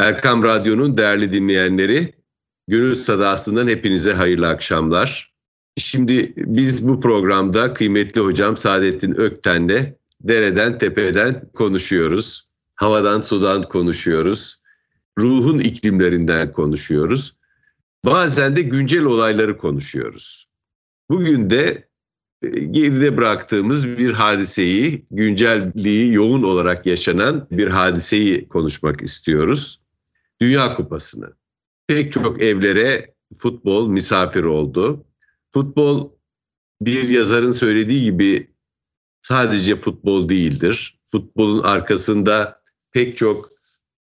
Erkam Radyo'nun değerli dinleyenleri, Gönül Sadası'ndan hepinize hayırlı akşamlar. Şimdi biz bu programda kıymetli hocam Saadettin Ökten'le dereden tepeden konuşuyoruz. Havadan sudan konuşuyoruz. Ruhun iklimlerinden konuşuyoruz. Bazen de güncel olayları konuşuyoruz. Bugün de e, geride bıraktığımız bir hadiseyi, güncelliği yoğun olarak yaşanan bir hadiseyi konuşmak istiyoruz. Dünya Kupası'nı. Pek çok evlere futbol misafir oldu. Futbol bir yazarın söylediği gibi sadece futbol değildir. Futbolun arkasında pek çok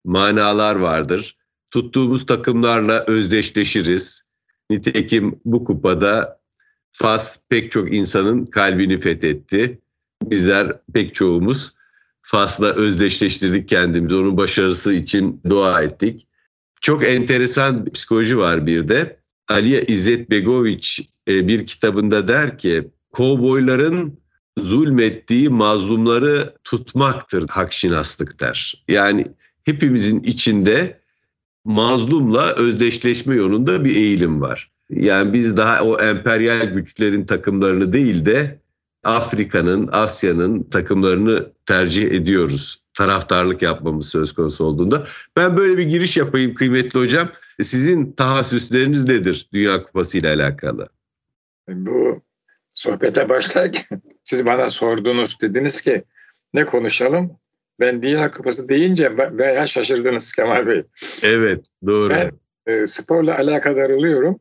manalar vardır. Tuttuğumuz takımlarla özdeşleşiriz. Nitekim bu kupada Fas pek çok insanın kalbini fethetti. Bizler pek çoğumuz Fas'la özdeşleştirdik kendimizi. Onun başarısı için dua ettik. Çok enteresan bir psikoloji var bir de. Aliye İzzet Begoviç e, bir kitabında der ki kovboyların zulmettiği mazlumları tutmaktır hakşinaslık der. Yani hepimizin içinde mazlumla özdeşleşme yolunda bir eğilim var. Yani biz daha o emperyal güçlerin takımlarını değil de Afrika'nın, Asya'nın takımlarını tercih ediyoruz. Taraftarlık yapmamız söz konusu olduğunda. Ben böyle bir giriş yapayım kıymetli hocam. Sizin tahassüsleriniz nedir Dünya Kupası ile alakalı? Bu sohbete başlarken siz bana sordunuz dediniz ki ne konuşalım? Ben Dünya Kupası deyince veya şaşırdınız Kemal Bey. Evet doğru. Ben e, sporla alakadar oluyorum.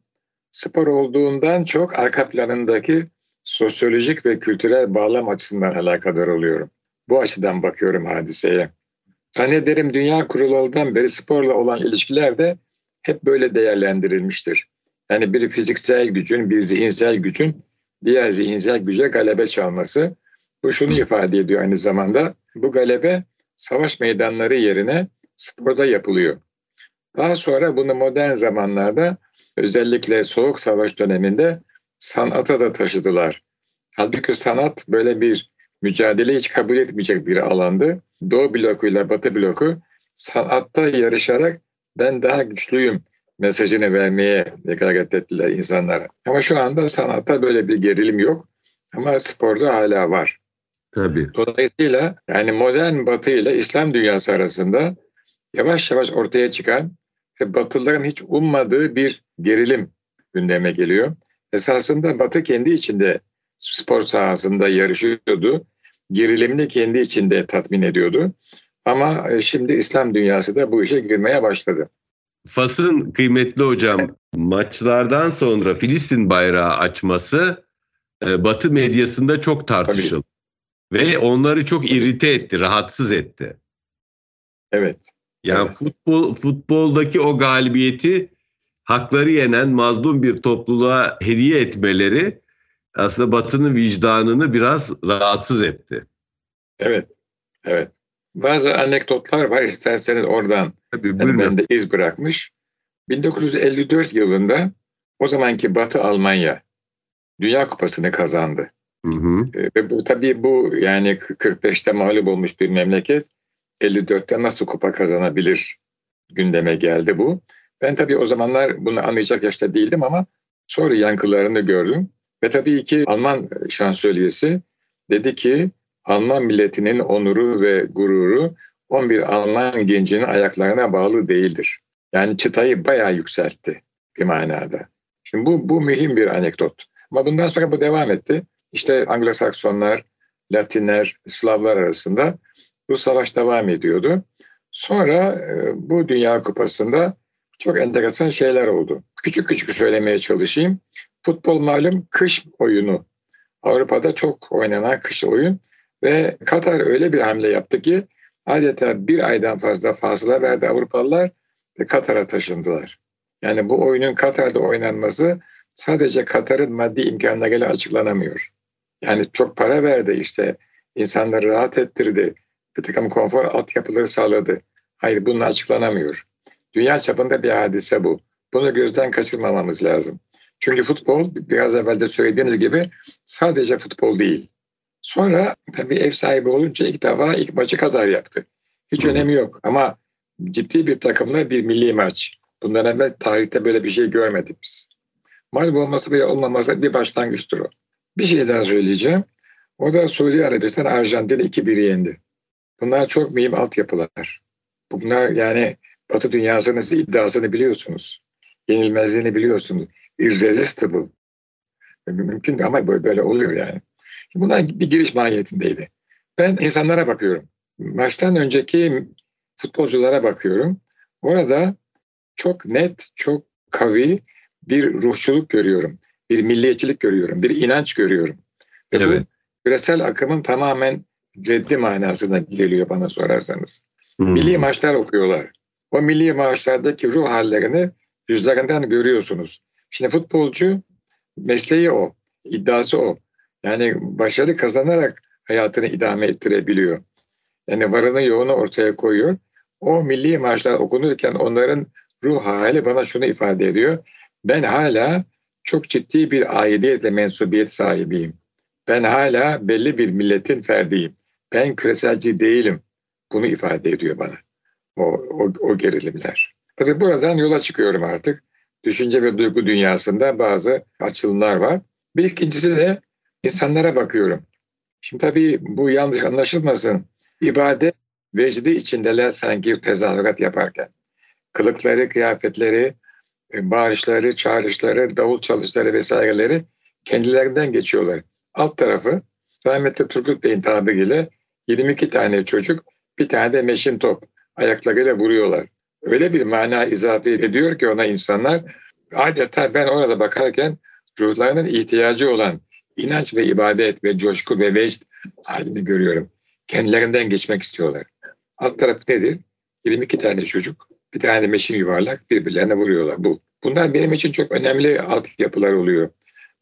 Spor olduğundan çok arka planındaki sosyolojik ve kültürel bağlam açısından alakadar oluyorum. Bu açıdan bakıyorum hadiseye. Zannederim Dünya Kurulu'ndan beri sporla olan ilişkiler de hep böyle değerlendirilmiştir. Yani bir fiziksel gücün, bir zihinsel gücün diğer zihinsel güce galebe çalması. Bu şunu ifade ediyor aynı zamanda. Bu galebe savaş meydanları yerine sporda yapılıyor. Daha sonra bunu modern zamanlarda özellikle Soğuk Savaş döneminde sanata da taşıdılar. Halbuki sanat böyle bir mücadele hiç kabul etmeyecek bir alandı. Doğu blokuyla Batı bloku sanatta yarışarak ben daha güçlüyüm mesajını vermeye gayret ettiler insanlara. Ama şu anda sanatta böyle bir gerilim yok. Ama sporda hala var. Tabii. Dolayısıyla yani modern batı ile İslam dünyası arasında yavaş yavaş ortaya çıkan ve Batılıların hiç ummadığı bir gerilim gündeme geliyor. Esasında Batı kendi içinde spor sahasında yarışıyordu. Gerilimini kendi içinde tatmin ediyordu. Ama e, şimdi İslam dünyası da bu işe girmeye başladı. Fas'ın kıymetli hocam maçlardan sonra Filistin bayrağı açması e, Batı medyasında çok tartışıldı. Tabii. Ve onları çok irite etti, rahatsız etti. Evet. Yani evet. futbol futboldaki o galibiyeti hakları yenen mazlum bir topluluğa hediye etmeleri aslında Batı'nın vicdanını biraz rahatsız etti. Evet, evet. Bazı anekdotlar var isterseniz oradan Tabii, yani bende iz bırakmış. 1954 yılında o zamanki Batı Almanya Dünya Kupası'nı kazandı. Hı hı. Ve bu tabii bu yani 45'te mağlup olmuş bir memleket 54'te nasıl kupa kazanabilir gündeme geldi bu. Ben tabii o zamanlar bunu anlayacak yaşta değildim ama sonra yankılarını gördüm. Ve tabii ki Alman şansölyesi dedi ki Alman milletinin onuru ve gururu 11 Alman gencinin ayaklarına bağlı değildir. Yani çıtayı bayağı yükseltti bir manada. Şimdi bu, bu mühim bir anekdot. Ama bundan sonra bu devam etti. İşte Anglo-Saksonlar, Latinler, Slavlar arasında bu savaş devam ediyordu. Sonra e, bu Dünya Kupası'nda çok enteresan şeyler oldu. Küçük küçük söylemeye çalışayım. Futbol malum kış oyunu. Avrupa'da çok oynanan kış oyun ve Katar öyle bir hamle yaptı ki adeta bir aydan fazla fazla verdi Avrupalılar ve Katar'a taşındılar. Yani bu oyunun Katar'da oynanması sadece Katar'ın maddi imkanlarıyla açıklanamıyor. Yani çok para verdi işte insanları rahat ettirdi. Bir takım konfor altyapıları sağladı. Hayır bunun açıklanamıyor. Dünya çapında bir hadise bu. Bunu gözden kaçırmamamız lazım. Çünkü futbol biraz evvel de söylediğiniz gibi sadece futbol değil. Sonra tabii ev sahibi olunca ilk defa ilk maçı kadar yaptı. Hiç önemi yok ama ciddi bir takımla bir milli maç. Bundan evvel tarihte böyle bir şey görmedik biz. Mağlup olması veya olmaması bir başlangıçtır o. Bir şey daha söyleyeceğim. O da Suudi Arabistan Arjantin 2-1 yendi. Bunlar çok mühim altyapılar. Bunlar yani Batı dünyasının iddiasını biliyorsunuz. Yenilmezliğini biliyorsunuz. Irresistible. Mümkün ama böyle, böyle oluyor yani. Bunlar bir giriş mahiyetindeydi. Ben insanlara bakıyorum. Maçtan önceki futbolculara bakıyorum. Orada çok net, çok kavi bir ruhçuluk görüyorum. Bir milliyetçilik görüyorum. Bir inanç görüyorum. Ve evet. bu küresel akımın tamamen reddi manasına geliyor bana sorarsanız. Hmm. Milli maçlar okuyorlar. O milli maçlardaki ruh hallerini yüzlerinden görüyorsunuz. Şimdi futbolcu mesleği o, iddiası o. Yani başarı kazanarak hayatını idame ettirebiliyor. Yani varını yoğunu ortaya koyuyor. O milli maçlar okunurken onların ruh hali bana şunu ifade ediyor. Ben hala çok ciddi bir aidiyetle mensubiyet sahibiyim. Ben hala belli bir milletin ferdiyim. Ben küreselci değilim. Bunu ifade ediyor bana o, o, o gerilimler. Tabii buradan yola çıkıyorum artık. Düşünce ve duygu dünyasında bazı açılımlar var. Bir ikincisi de insanlara bakıyorum. Şimdi tabii bu yanlış anlaşılmasın. İbadet vecdi içindeler sanki tezahürat yaparken. Kılıkları, kıyafetleri, e, bağırışları, çağrışları, davul çalışları vesaireleri kendilerinden geçiyorlar. Alt tarafı rahmetli Turgut Bey'in tabiriyle 22 tane çocuk, bir tane de meşin top ayaklarıyla vuruyorlar. Öyle bir mana izafe ediyor ki ona insanlar adeta ben orada bakarken ruhlarının ihtiyacı olan inanç ve ibadet ve coşku ve vecd halini görüyorum. Kendilerinden geçmek istiyorlar. Alt taraf nedir? 22 tane çocuk, bir tane meşin yuvarlak birbirlerine vuruyorlar. Bu. Bunlar benim için çok önemli altyapılar oluyor.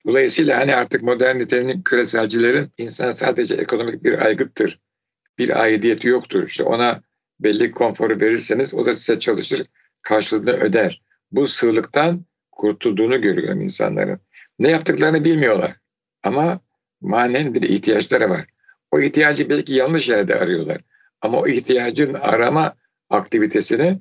Dolayısıyla hani artık modernitenin küreselcilerin insan sadece ekonomik bir aygıttır. Bir aidiyeti yoktur. İşte ona belli konforu verirseniz o da size çalışır, karşılığını öder. Bu sığlıktan kurtulduğunu görüyorum insanların. Ne yaptıklarını bilmiyorlar ama manen bir ihtiyaçları var. O ihtiyacı belki yanlış yerde arıyorlar. Ama o ihtiyacın arama aktivitesini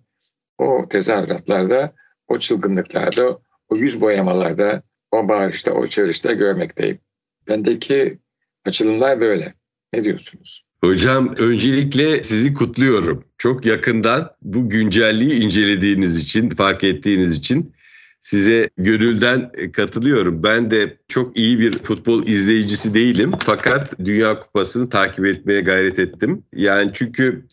o tezahüratlarda, o çılgınlıklarda, o yüz boyamalarda, o bağırışta, o çağrışta görmekteyim. Bendeki açılımlar böyle. Ne diyorsunuz? Hocam öncelikle sizi kutluyorum. Çok yakından bu güncelliği incelediğiniz için, fark ettiğiniz için size gönülden katılıyorum. Ben de çok iyi bir futbol izleyicisi değilim fakat Dünya Kupası'nı takip etmeye gayret ettim. Yani çünkü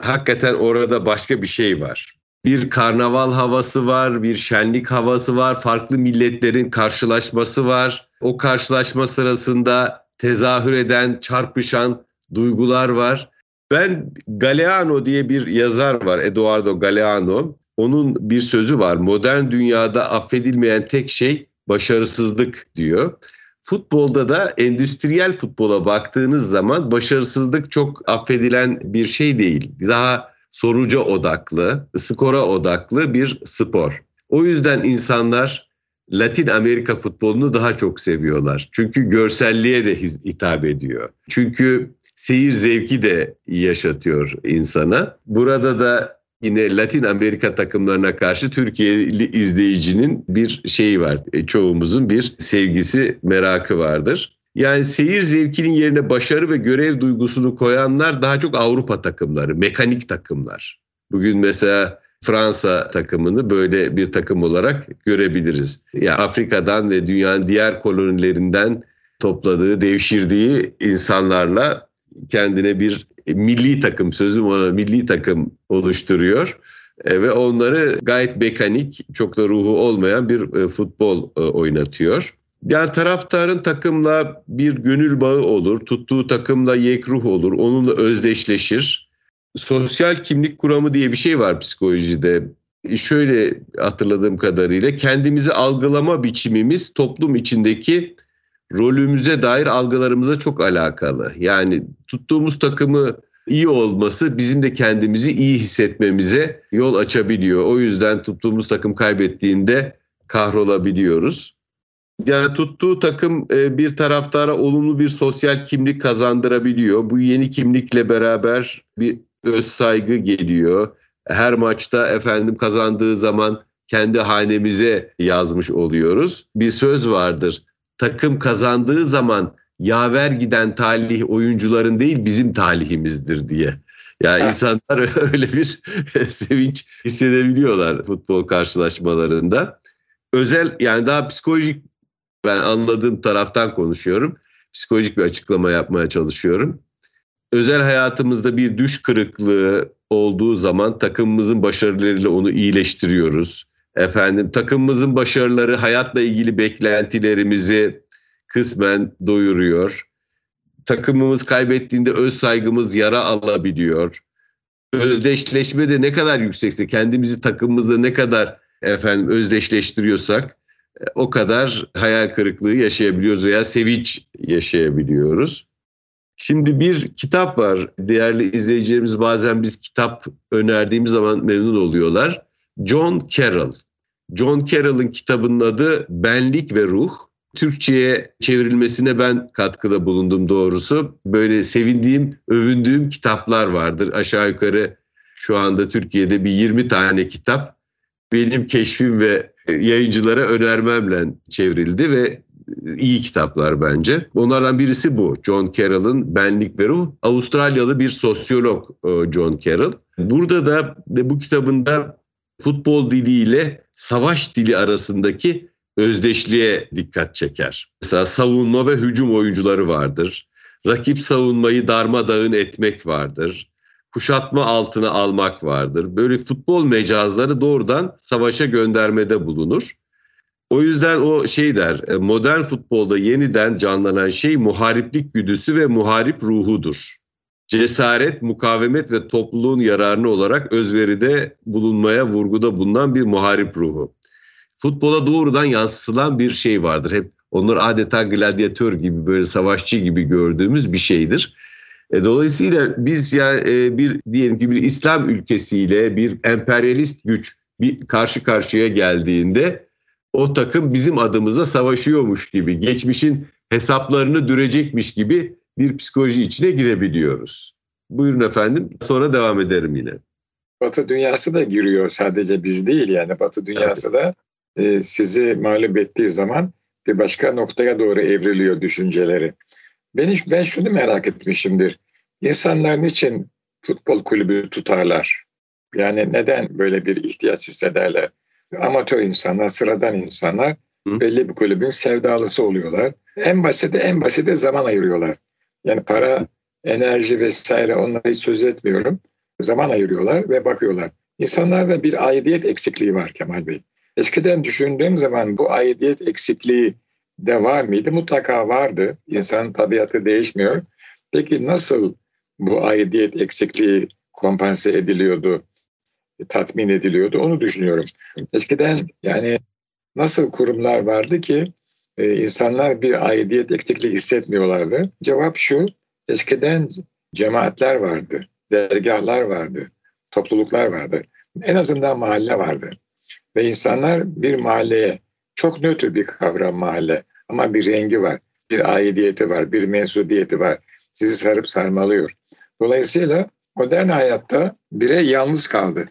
hakikaten orada başka bir şey var. Bir karnaval havası var, bir şenlik havası var, farklı milletlerin karşılaşması var. O karşılaşma sırasında tezahür eden, çarpışan duygular var. Ben Galeano diye bir yazar var, Eduardo Galeano. Onun bir sözü var. Modern dünyada affedilmeyen tek şey başarısızlık diyor. Futbolda da endüstriyel futbola baktığınız zaman başarısızlık çok affedilen bir şey değil. Daha sonuca odaklı, skora odaklı bir spor. O yüzden insanlar Latin Amerika futbolunu daha çok seviyorlar. Çünkü görselliğe de hitap ediyor. Çünkü seyir zevki de yaşatıyor insana. Burada da yine Latin Amerika takımlarına karşı Türkiye'li izleyicinin bir şeyi var. E, çoğumuzun bir sevgisi, merakı vardır. Yani seyir zevkinin yerine başarı ve görev duygusunu koyanlar daha çok Avrupa takımları, mekanik takımlar. Bugün mesela Fransa takımını böyle bir takım olarak görebiliriz. Yani Afrika'dan ve dünyanın diğer kolonilerinden topladığı, devşirdiği insanlarla kendine bir milli takım sözüm ona milli takım oluşturuyor e, ve onları gayet mekanik çok da ruhu olmayan bir e, futbol e, oynatıyor. Yani taraftarın takımla bir gönül bağı olur, tuttuğu takımla yekruh olur, onunla özdeşleşir. Sosyal kimlik kuramı diye bir şey var psikolojide. Şöyle hatırladığım kadarıyla kendimizi algılama biçimimiz toplum içindeki rolümüze dair algılarımıza çok alakalı. Yani tuttuğumuz takımı iyi olması bizim de kendimizi iyi hissetmemize yol açabiliyor. O yüzden tuttuğumuz takım kaybettiğinde kahrolabiliyoruz. Yani tuttuğu takım e, bir taraftara olumlu bir sosyal kimlik kazandırabiliyor. Bu yeni kimlikle beraber bir öz saygı geliyor. Her maçta efendim kazandığı zaman kendi hanemize yazmış oluyoruz. Bir söz vardır. Takım kazandığı zaman yaver giden talih oyuncuların değil bizim talihimizdir diye. Ya yani insanlar öyle bir sevinç hissedebiliyorlar futbol karşılaşmalarında. Özel yani daha psikolojik ben anladığım taraftan konuşuyorum. Psikolojik bir açıklama yapmaya çalışıyorum. Özel hayatımızda bir düş kırıklığı olduğu zaman takımımızın başarılarıyla onu iyileştiriyoruz. Efendim takımımızın başarıları hayatla ilgili beklentilerimizi kısmen doyuruyor. Takımımız kaybettiğinde öz saygımız yara alabiliyor. Özdeşleşme de ne kadar yüksekse kendimizi takımımızla ne kadar efendim özdeşleştiriyorsak e, o kadar hayal kırıklığı yaşayabiliyoruz veya sevinç yaşayabiliyoruz. Şimdi bir kitap var. Değerli izleyicilerimiz bazen biz kitap önerdiğimiz zaman memnun oluyorlar. John Carroll. John Carroll'ın kitabının adı Benlik ve Ruh. Türkçe'ye çevrilmesine ben katkıda bulundum doğrusu. Böyle sevindiğim, övündüğüm kitaplar vardır. Aşağı yukarı şu anda Türkiye'de bir 20 tane kitap benim keşfim ve yayıncılara önermemle çevrildi ve iyi kitaplar bence. Onlardan birisi bu. John Carroll'ın Benlik ve Ruh. Avustralyalı bir sosyolog e, John Carroll. Burada da bu kitabında futbol diliyle savaş dili arasındaki özdeşliğe dikkat çeker. Mesela savunma ve hücum oyuncuları vardır. Rakip savunmayı darmadağın etmek vardır. Kuşatma altına almak vardır. Böyle futbol mecazları doğrudan savaşa göndermede bulunur. O yüzden o şey der, e, modern futbolda yeniden canlanan şey muhariplik güdüsü ve muharip ruhudur. Cesaret, mukavemet ve topluluğun yararını olarak özveride bulunmaya vurguda bulunan bir muharip ruhu. Futbola doğrudan yansıtılan bir şey vardır. Hep onlar adeta gladyatör gibi böyle savaşçı gibi gördüğümüz bir şeydir. E, dolayısıyla biz yani e, bir diyelim ki bir İslam ülkesiyle bir emperyalist güç bir karşı karşıya geldiğinde o takım bizim adımıza savaşıyormuş gibi, geçmişin hesaplarını dürecekmiş gibi bir psikoloji içine girebiliyoruz. Buyurun efendim. Sonra devam ederim yine. Batı dünyası da giriyor sadece biz değil yani Batı dünyası da e, sizi mağlup ettiği zaman bir başka noktaya doğru evriliyor düşünceleri. Ben, ben şunu merak etmişimdir. İnsanlar niçin futbol kulübü tutarlar? Yani neden böyle bir ihtiyaç hissederler? amatör insanlar, sıradan insanlar Hı. belli bir kulübün sevdalısı oluyorlar. En basiti en basiti zaman ayırıyorlar. Yani para, enerji vesaire onları hiç söz etmiyorum. Zaman ayırıyorlar ve bakıyorlar. İnsanlarda bir aidiyet eksikliği var Kemal Bey. Eskiden düşündüğüm zaman bu aidiyet eksikliği de var mıydı? Mutlaka vardı. İnsanın tabiatı değişmiyor. Peki nasıl bu aidiyet eksikliği kompanse ediliyordu? tatmin ediliyordu. Onu düşünüyorum. Eskiden yani nasıl kurumlar vardı ki e, insanlar bir aidiyet eksikliği hissetmiyorlardı? Cevap şu, eskiden cemaatler vardı, dergahlar vardı, topluluklar vardı. En azından mahalle vardı. Ve insanlar bir mahalleye, çok nötr bir kavram mahalle ama bir rengi var, bir aidiyeti var, bir mensubiyeti var. Sizi sarıp sarmalıyor. Dolayısıyla modern hayatta birey yalnız kaldı.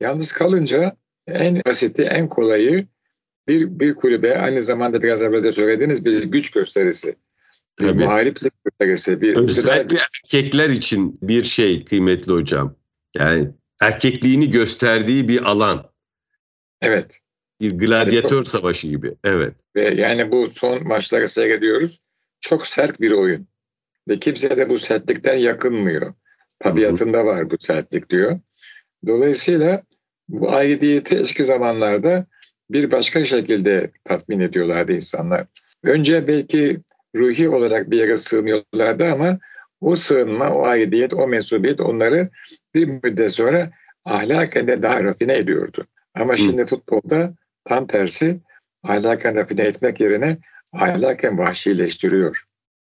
Yalnız kalınca en basiti, en kolayı bir, bir kulübe aynı zamanda biraz evvel de söylediğiniz bir güç gösterisi. Bir Tabii. muhaliflik gösterisi. Bir Özellikle erkekler için bir şey kıymetli hocam. Yani erkekliğini gösterdiği bir alan. Evet. Bir gladyatör yani savaşı gibi. Evet. Ve yani bu son maçları seyrediyoruz. Çok sert bir oyun. Ve kimse de bu sertlikten yakınmıyor. Tabiatında var bu sertlik diyor. Dolayısıyla bu aidiyeti eski zamanlarda bir başka şekilde tatmin ediyorlardı insanlar. Önce belki ruhi olarak bir yere sığınıyorlardı ama o sığınma, o aidiyet, o mensubiyet onları bir müddet sonra ahlaken de daha rafine ediyordu. Ama şimdi Hı. futbolda tam tersi ahlaken rafine etmek yerine ahlaken vahşileştiriyor.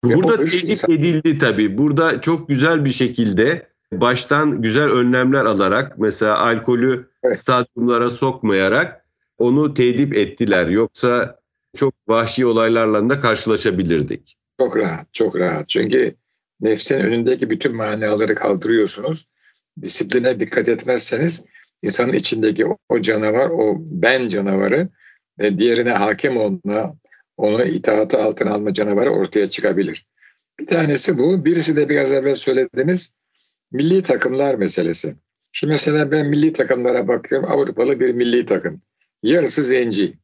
Burada tehdit insan... edildi tabii. Burada çok güzel bir şekilde baştan güzel önlemler alarak mesela alkolü evet. stadyumlara sokmayarak onu tedip ettiler. Yoksa çok vahşi olaylarla da karşılaşabilirdik. Çok rahat, çok rahat. Çünkü nefsin önündeki bütün manaları kaldırıyorsunuz. disipline dikkat etmezseniz insanın içindeki o canavar, o ben canavarı ve diğerine hakim olma, onu itaatı altına alma canavarı ortaya çıkabilir. Bir tanesi bu. Birisi de biraz evvel söylediğiniz milli takımlar meselesi. Şimdi mesela ben milli takımlara bakıyorum. Avrupalı bir milli takım. Yarısı zenci.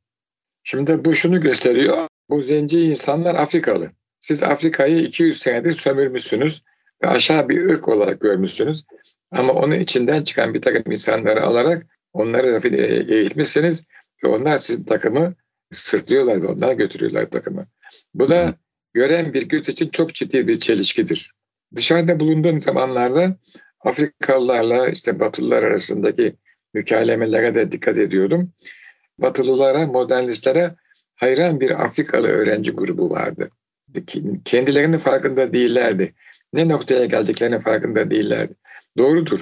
Şimdi bu şunu gösteriyor. Bu zenci insanlar Afrikalı. Siz Afrika'yı 200 senedir sömürmüşsünüz ve aşağı bir ırk olarak görmüşsünüz. Ama onun içinden çıkan bir takım insanları alarak onları e, eğitmişsiniz ve onlar sizin takımı sırtlıyorlar ve onlar götürüyorlar takımı. Bu da gören bir göz için çok ciddi bir çelişkidir. Dışarıda bulunduğum zamanlarda Afrikalılarla işte Batılılar arasındaki mükalemelere de dikkat ediyordum. Batılılara, modernlistlere hayran bir Afrikalı öğrenci grubu vardı. Kendilerinin farkında değillerdi. Ne noktaya geldiklerinin farkında değillerdi. Doğrudur.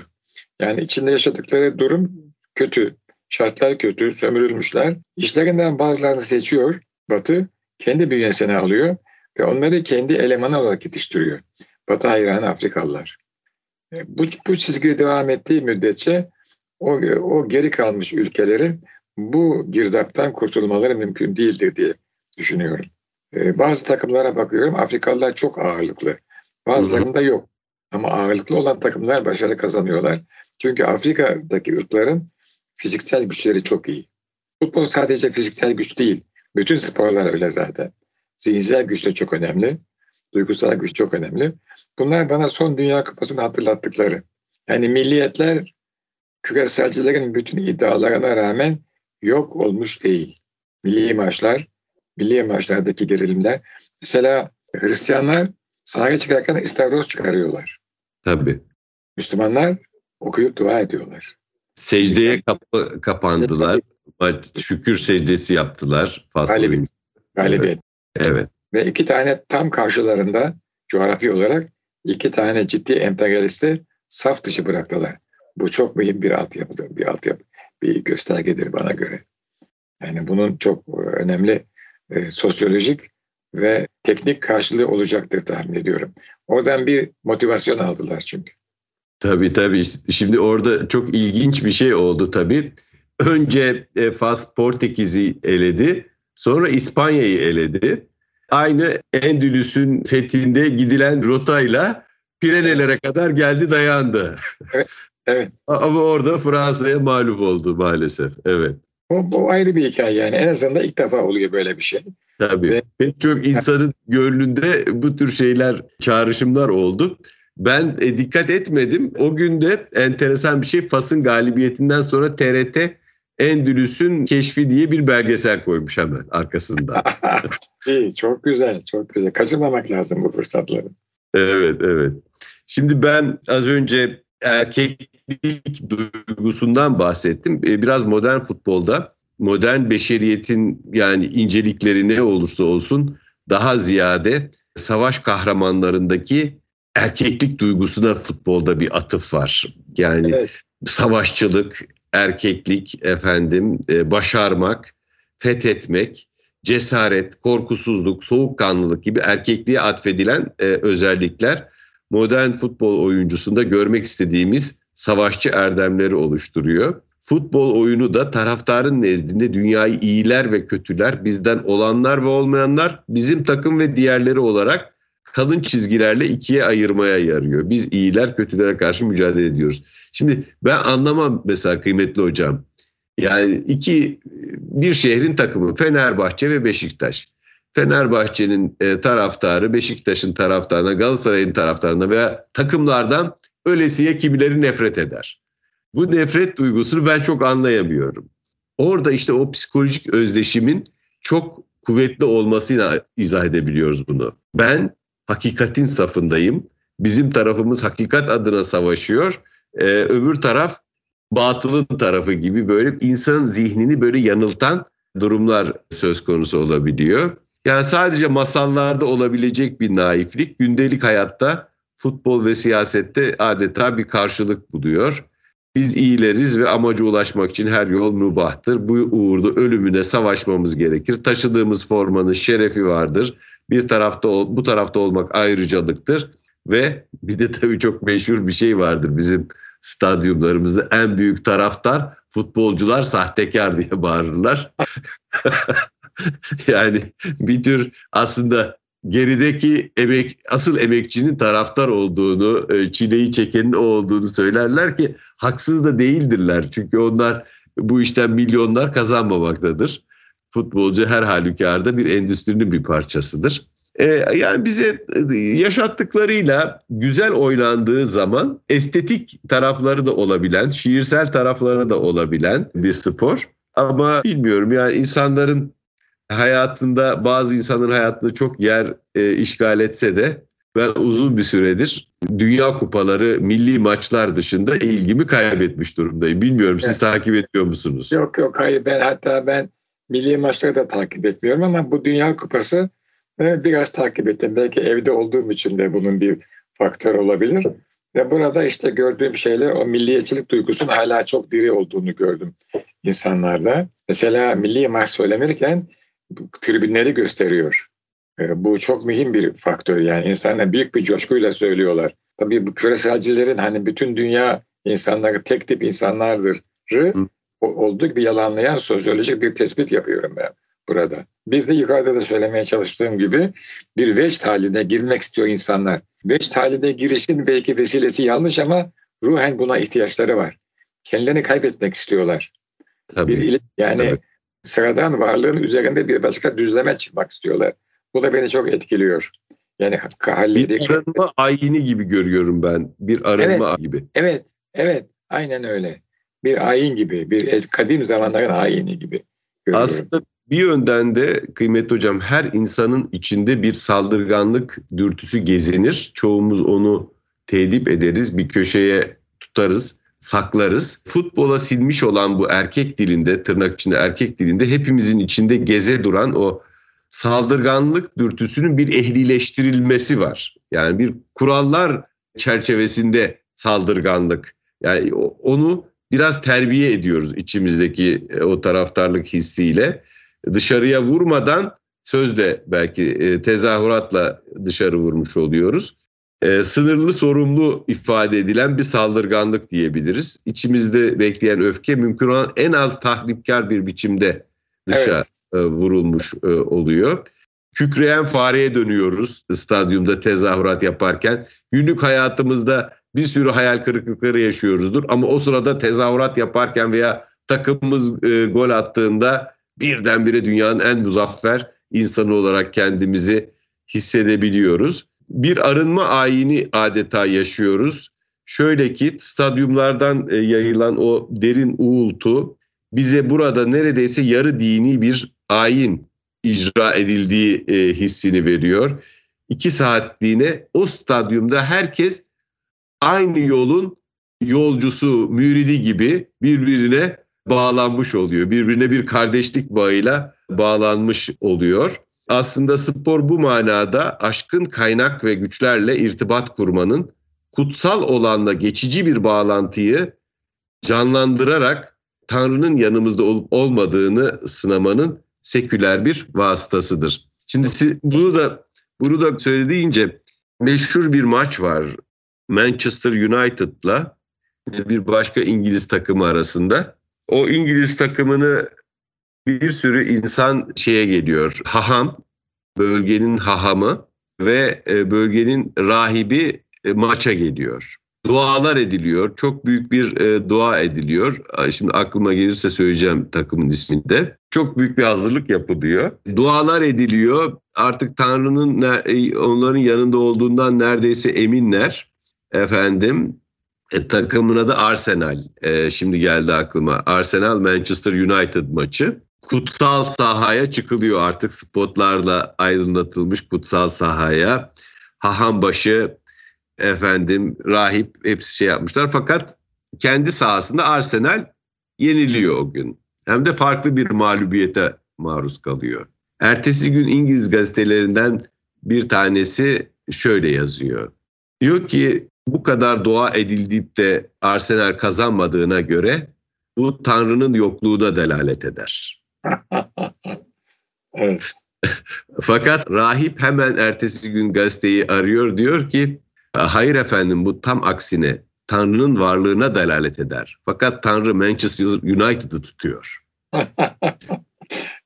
Yani içinde yaşadıkları durum kötü. Şartlar kötü, sömürülmüşler. İşlerinden bazılarını seçiyor Batı, kendi bünyesine alıyor ve onları kendi elemanı olarak yetiştiriyor. Batı hayranı Afrikalılar. E, bu, bu çizgi devam ettiği müddetçe o, o geri kalmış ülkelerin bu girdaptan kurtulmaları mümkün değildir diye düşünüyorum. Ee, bazı takımlara bakıyorum Afrikalılar çok ağırlıklı. Bazılarında yok. Ama ağırlıklı olan takımlar başarı kazanıyorlar. Çünkü Afrika'daki ırkların fiziksel güçleri çok iyi. Futbol sadece fiziksel güç değil. Bütün sporlar öyle zaten. Zihinsel güç de çok önemli. Duygusal güç çok önemli. Bunlar bana son Dünya Kupası'nı hatırlattıkları. Yani milliyetler küreselcilerin bütün iddialarına rağmen yok olmuş değil. Milli maçlar, milli maçlardaki gerilimler. Mesela Hristiyanlar sahaya çıkarken istavroz çıkarıyorlar. Tabii. Müslümanlar okuyup dua ediyorlar. Secdeye kap- kapandılar. Şükür secdesi yaptılar. Galibiyet. Galibiyet. Evet. Ve iki tane tam karşılarında coğrafi olarak iki tane ciddi emperyalisti saf dışı bıraktılar. Bu çok mühim bir altyapıdır, bir altyapı, bir göstergedir bana göre. Yani bunun çok önemli e, sosyolojik ve teknik karşılığı olacaktır tahmin ediyorum. Oradan bir motivasyon aldılar çünkü. Tabii tabii. Şimdi orada çok ilginç bir şey oldu tabii. Önce e, Fas Portekiz'i eledi. Sonra İspanya'yı eledi. Aynı Endülüs'ün fethinde gidilen rotayla Pirenelere kadar geldi dayandı. Evet. Evet. Ama orada Fransa'ya mağlup oldu maalesef. Evet. Bu, bu ayrı bir hikaye yani. En azından ilk defa oluyor böyle bir şey. Tabii. Ve, Pek çok insanın gönlünde bu tür şeyler, çağrışımlar oldu. Ben e, dikkat etmedim. O günde enteresan bir şey Fas'ın galibiyetinden sonra TRT Endülüs'ün keşfi diye bir belgesel koymuş hemen arkasında. İyi, çok güzel, çok güzel. Kaçırmamak lazım bu fırsatları. Evet, evet. Şimdi ben az önce erkeklik duygusundan bahsettim. E, biraz modern futbolda modern beşeriyetin yani incelikleri ne olursa olsun daha ziyade savaş kahramanlarındaki erkeklik duygusuna futbolda bir atıf var. Yani evet. savaşçılık, erkeklik, efendim, e, başarmak, fethetmek, cesaret, korkusuzluk, soğukkanlılık gibi erkekliğe atfedilen e, özellikler modern futbol oyuncusunda görmek istediğimiz savaşçı erdemleri oluşturuyor. Futbol oyunu da taraftarın nezdinde dünyayı iyiler ve kötüler, bizden olanlar ve olmayanlar, bizim takım ve diğerleri olarak kalın çizgilerle ikiye ayırmaya yarıyor. Biz iyiler kötülere karşı mücadele ediyoruz. Şimdi ben anlamam mesela kıymetli hocam. Yani iki bir şehrin takımı Fenerbahçe ve Beşiktaş. Fenerbahçe'nin e, taraftarı Beşiktaş'ın taraftarına, Galatasaray'ın taraftarına veya takımlardan ölesiye kimileri nefret eder. Bu nefret duygusunu ben çok anlayamıyorum. Orada işte o psikolojik özdeşimin çok kuvvetli olmasıyla izah edebiliyoruz bunu. Ben hakikatin safındayım. Bizim tarafımız hakikat adına savaşıyor. Ee, öbür taraf batılın tarafı gibi böyle insanın zihnini böyle yanıltan durumlar söz konusu olabiliyor. Yani sadece masallarda olabilecek bir naiflik gündelik hayatta futbol ve siyasette adeta bir karşılık buluyor. Biz iyileriz ve amaca ulaşmak için her yol mübahtır. Bu uğurda ölümüne savaşmamız gerekir. Taşıdığımız formanın şerefi vardır. Bir tarafta bu tarafta olmak ayrıcalıktır ve bir de tabii çok meşhur bir şey vardır bizim stadyumlarımızda en büyük taraftar futbolcular sahtekar diye bağırırlar. yani bir tür aslında gerideki emek asıl emekçinin taraftar olduğunu, e, çileyi çekenin o olduğunu söylerler ki haksız da değildirler. Çünkü onlar bu işten milyonlar kazanmamaktadır. Futbolcu her halükarda bir endüstrinin bir parçasıdır. Ee, yani bize e, yaşattıklarıyla güzel oynandığı zaman estetik tarafları da olabilen, şiirsel tarafları da olabilen bir spor. Ama bilmiyorum yani insanların hayatında bazı insanların hayatında çok yer e, işgal etse de ben uzun bir süredir Dünya Kupaları, milli maçlar dışında ilgimi kaybetmiş durumdayım. Bilmiyorum siz evet. takip ediyor musunuz? Yok yok hayır ben hatta ben milli maçları da takip etmiyorum ama bu Dünya Kupası e, biraz takip ettim. Belki evde olduğum için de bunun bir faktör olabilir. Ve burada işte gördüğüm şeyler o milliyetçilik duygusunun hala çok diri olduğunu gördüm insanlarda. Mesela milli maç söylenirken tribünleri gösteriyor. E, bu çok mühim bir faktör yani insanlar büyük bir coşkuyla söylüyorlar. Tabii bu küreselcilerin hani bütün dünya insanları tek tip insanlardır olduğu bir yalanlayan sosyolojik bir tespit yapıyorum ben burada. Bir de yukarıda da söylemeye çalıştığım gibi bir vecd haline girmek istiyor insanlar. Vecd haline girişin belki vesilesi yanlış ama ruhen buna ihtiyaçları var. Kendilerini kaybetmek istiyorlar. Tabii. Bir, yani Tabii. Sıradan varlığın üzerinde bir başka düzleme çıkmak istiyorlar. Bu da beni çok etkiliyor. Yani bir arınma ayini gibi görüyorum ben. Bir arınma evet, gibi. Evet, evet. Aynen öyle. Bir ayin gibi, bir kadim zamanların ayini gibi. Görüyorum. Aslında bir yönden de kıymetli hocam her insanın içinde bir saldırganlık dürtüsü gezinir. Çoğumuz onu tedip ederiz, bir köşeye tutarız, saklarız. Futbola silmiş olan bu erkek dilinde, tırnak içinde erkek dilinde hepimizin içinde geze duran o saldırganlık dürtüsünün bir ehlileştirilmesi var. Yani bir kurallar çerçevesinde saldırganlık. Yani onu biraz terbiye ediyoruz içimizdeki e, o taraftarlık hissiyle. Dışarıya vurmadan sözle belki e, tezahüratla dışarı vurmuş oluyoruz. E, sınırlı sorumlu ifade edilen bir saldırganlık diyebiliriz. İçimizde bekleyen öfke mümkün olan en az tahripkar bir biçimde dışarı evet. E, vurulmuş e, oluyor. Kükreyen fareye dönüyoruz stadyumda tezahürat yaparken. Günlük hayatımızda bir sürü hayal kırıklıkları yaşıyoruzdur ama o sırada tezahürat yaparken veya takımımız e, gol attığında birdenbire dünyanın en muzaffer insanı olarak kendimizi hissedebiliyoruz. Bir arınma ayini adeta yaşıyoruz. Şöyle ki stadyumlardan yayılan o derin uğultu bize burada neredeyse yarı dini bir ayin icra edildiği e, hissini veriyor. İki saatliğine o stadyumda herkes aynı yolun yolcusu, müridi gibi birbirine bağlanmış oluyor. Birbirine bir kardeşlik bağıyla bağlanmış oluyor. Aslında spor bu manada aşkın kaynak ve güçlerle irtibat kurmanın kutsal olanla geçici bir bağlantıyı canlandırarak Tanrı'nın yanımızda olup olmadığını sınamanın seküler bir vasıtasıdır. Şimdi bunu da bunu da söylediğince meşhur bir maç var Manchester United'la bir başka İngiliz takımı arasında. O İngiliz takımını bir sürü insan şeye geliyor. Haham, bölgenin hahamı ve e, bölgenin rahibi e, maça geliyor dualar ediliyor. Çok büyük bir e, dua ediliyor. Şimdi aklıma gelirse söyleyeceğim takımın isminde. Çok büyük bir hazırlık yapılıyor. Dualar ediliyor. Artık Tanrı'nın onların yanında olduğundan neredeyse eminler. Efendim e, takımın adı Arsenal. Şimdi geldi aklıma. Arsenal Manchester United maçı. Kutsal sahaya çıkılıyor artık spotlarla aydınlatılmış kutsal sahaya. Hahambaşı efendim rahip hepsi şey yapmışlar. Fakat kendi sahasında Arsenal yeniliyor o gün. Hem de farklı bir mağlubiyete maruz kalıyor. Ertesi gün İngiliz gazetelerinden bir tanesi şöyle yazıyor. Diyor ki bu kadar dua edildiğip de Arsenal kazanmadığına göre bu Tanrı'nın yokluğuna delalet eder. evet. Fakat rahip hemen ertesi gün gazeteyi arıyor diyor ki Hayır efendim bu tam aksine Tanrı'nın varlığına delalet eder. Fakat Tanrı Manchester United'ı tutuyor.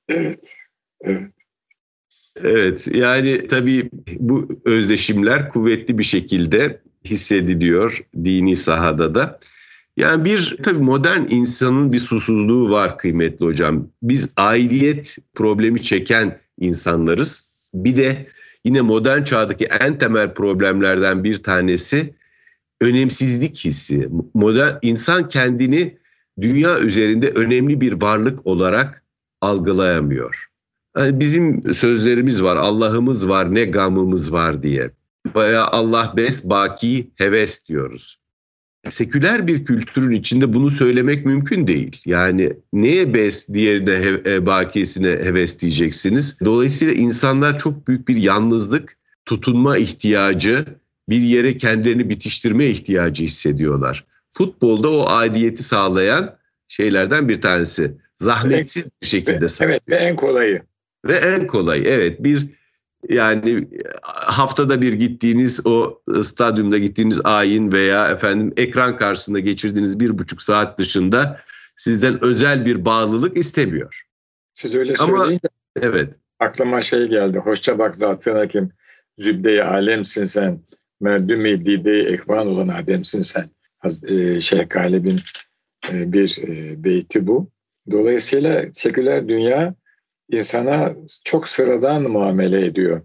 evet. Evet. Evet yani tabii bu özdeşimler kuvvetli bir şekilde hissediliyor dini sahada da. Yani bir tabii modern insanın bir susuzluğu var kıymetli hocam. Biz aidiyet problemi çeken insanlarız. Bir de yine modern çağdaki en temel problemlerden bir tanesi önemsizlik hissi. Modern insan kendini dünya üzerinde önemli bir varlık olarak algılayamıyor. Yani bizim sözlerimiz var, Allah'ımız var, ne gamımız var diye. Veya Allah bes, baki, heves diyoruz. Seküler bir kültürün içinde bunu söylemek mümkün değil. Yani neye bes, diğerine he, e, bakiyesine heves diyeceksiniz. Dolayısıyla insanlar çok büyük bir yalnızlık, tutunma ihtiyacı, bir yere kendilerini bitiştirme ihtiyacı hissediyorlar. Futbolda o aidiyeti sağlayan şeylerden bir tanesi. Zahmetsiz bir şekilde. Evet ve en kolayı. Ve en kolay evet bir yani haftada bir gittiğiniz o stadyumda gittiğiniz ayin veya efendim ekran karşısında geçirdiğiniz bir buçuk saat dışında sizden özel bir bağlılık istemiyor. Siz öyle Ama, evet. aklıma şey geldi. Hoşça bak zatına kim zübde alemsin sen. Merdüm-i dide ekvan olan ademsin sen. E, Şeyh Galib'in e, bir e, beyti bu. Dolayısıyla seküler dünya insana çok sıradan muamele ediyor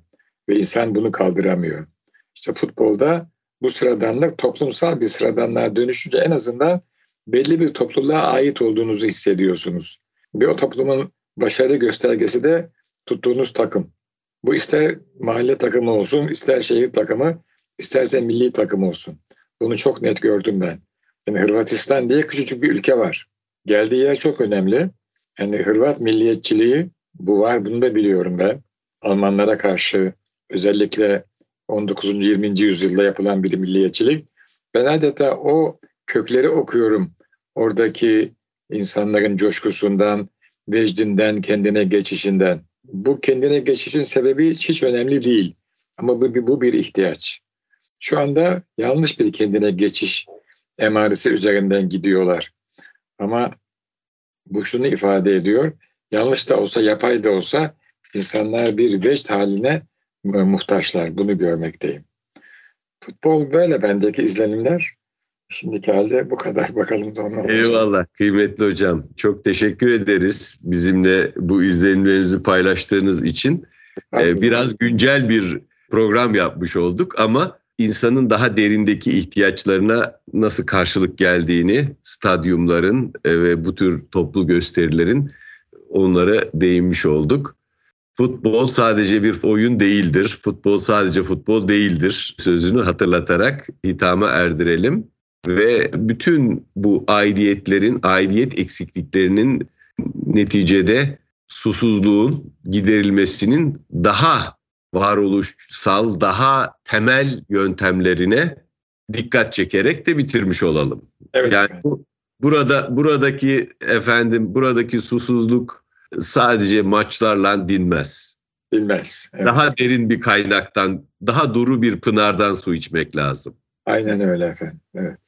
ve insan bunu kaldıramıyor. İşte futbolda bu sıradanlık toplumsal bir sıradanlığa dönüşünce en azından belli bir topluluğa ait olduğunuzu hissediyorsunuz. Ve o toplumun başarı göstergesi de tuttuğunuz takım. Bu ister mahalle takımı olsun, ister şehir takımı, isterse milli takım olsun. Bunu çok net gördüm ben. Yani Hırvatistan diye küçücük bir ülke var. Geldiği yer çok önemli. Yani Hırvat milliyetçiliği bu var, bunu da biliyorum ben. Almanlara karşı özellikle 19. 20. yüzyılda yapılan bir milliyetçilik. Ben adeta o kökleri okuyorum. Oradaki insanların coşkusundan, vecdinden, kendine geçişinden. Bu kendine geçişin sebebi hiç önemli değil. Ama bu, bu bir ihtiyaç. Şu anda yanlış bir kendine geçiş emaresi üzerinden gidiyorlar. Ama bu şunu ifade ediyor yanlış da olsa, yapay da olsa insanlar bir vecd haline muhtaçlar. Bunu görmekteyim. Futbol böyle bendeki izlenimler. Şimdiki halde bu kadar bakalım da olacak. Eyvallah kıymetli hocam. Çok teşekkür ederiz bizimle bu izlenimlerinizi paylaştığınız için. Ee, biraz güncel bir program yapmış olduk ama insanın daha derindeki ihtiyaçlarına nasıl karşılık geldiğini stadyumların e, ve bu tür toplu gösterilerin onlara değinmiş olduk. Futbol sadece bir oyun değildir. Futbol sadece futbol değildir sözünü hatırlatarak hitama erdirelim. Ve bütün bu aidiyetlerin, aidiyet eksikliklerinin neticede susuzluğun giderilmesinin daha varoluşsal, daha temel yöntemlerine dikkat çekerek de bitirmiş olalım. Evet. Yani bu Burada buradaki efendim buradaki susuzluk sadece maçlarla dinmez. Dinmez. Evet. Daha derin bir kaynaktan, daha duru bir pınardan su içmek lazım. Aynen öyle efendim. Evet.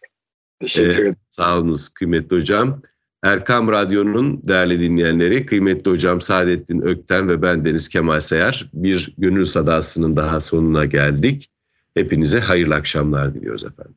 Teşekkür ederim. Ee, sağ olunuz kıymetli hocam. Erkam Radyo'nun değerli dinleyenleri, kıymetli hocam Saadettin Ökten ve ben Deniz Kemal Sayar bir gönül sadasının daha sonuna geldik. Hepinize hayırlı akşamlar diliyoruz efendim.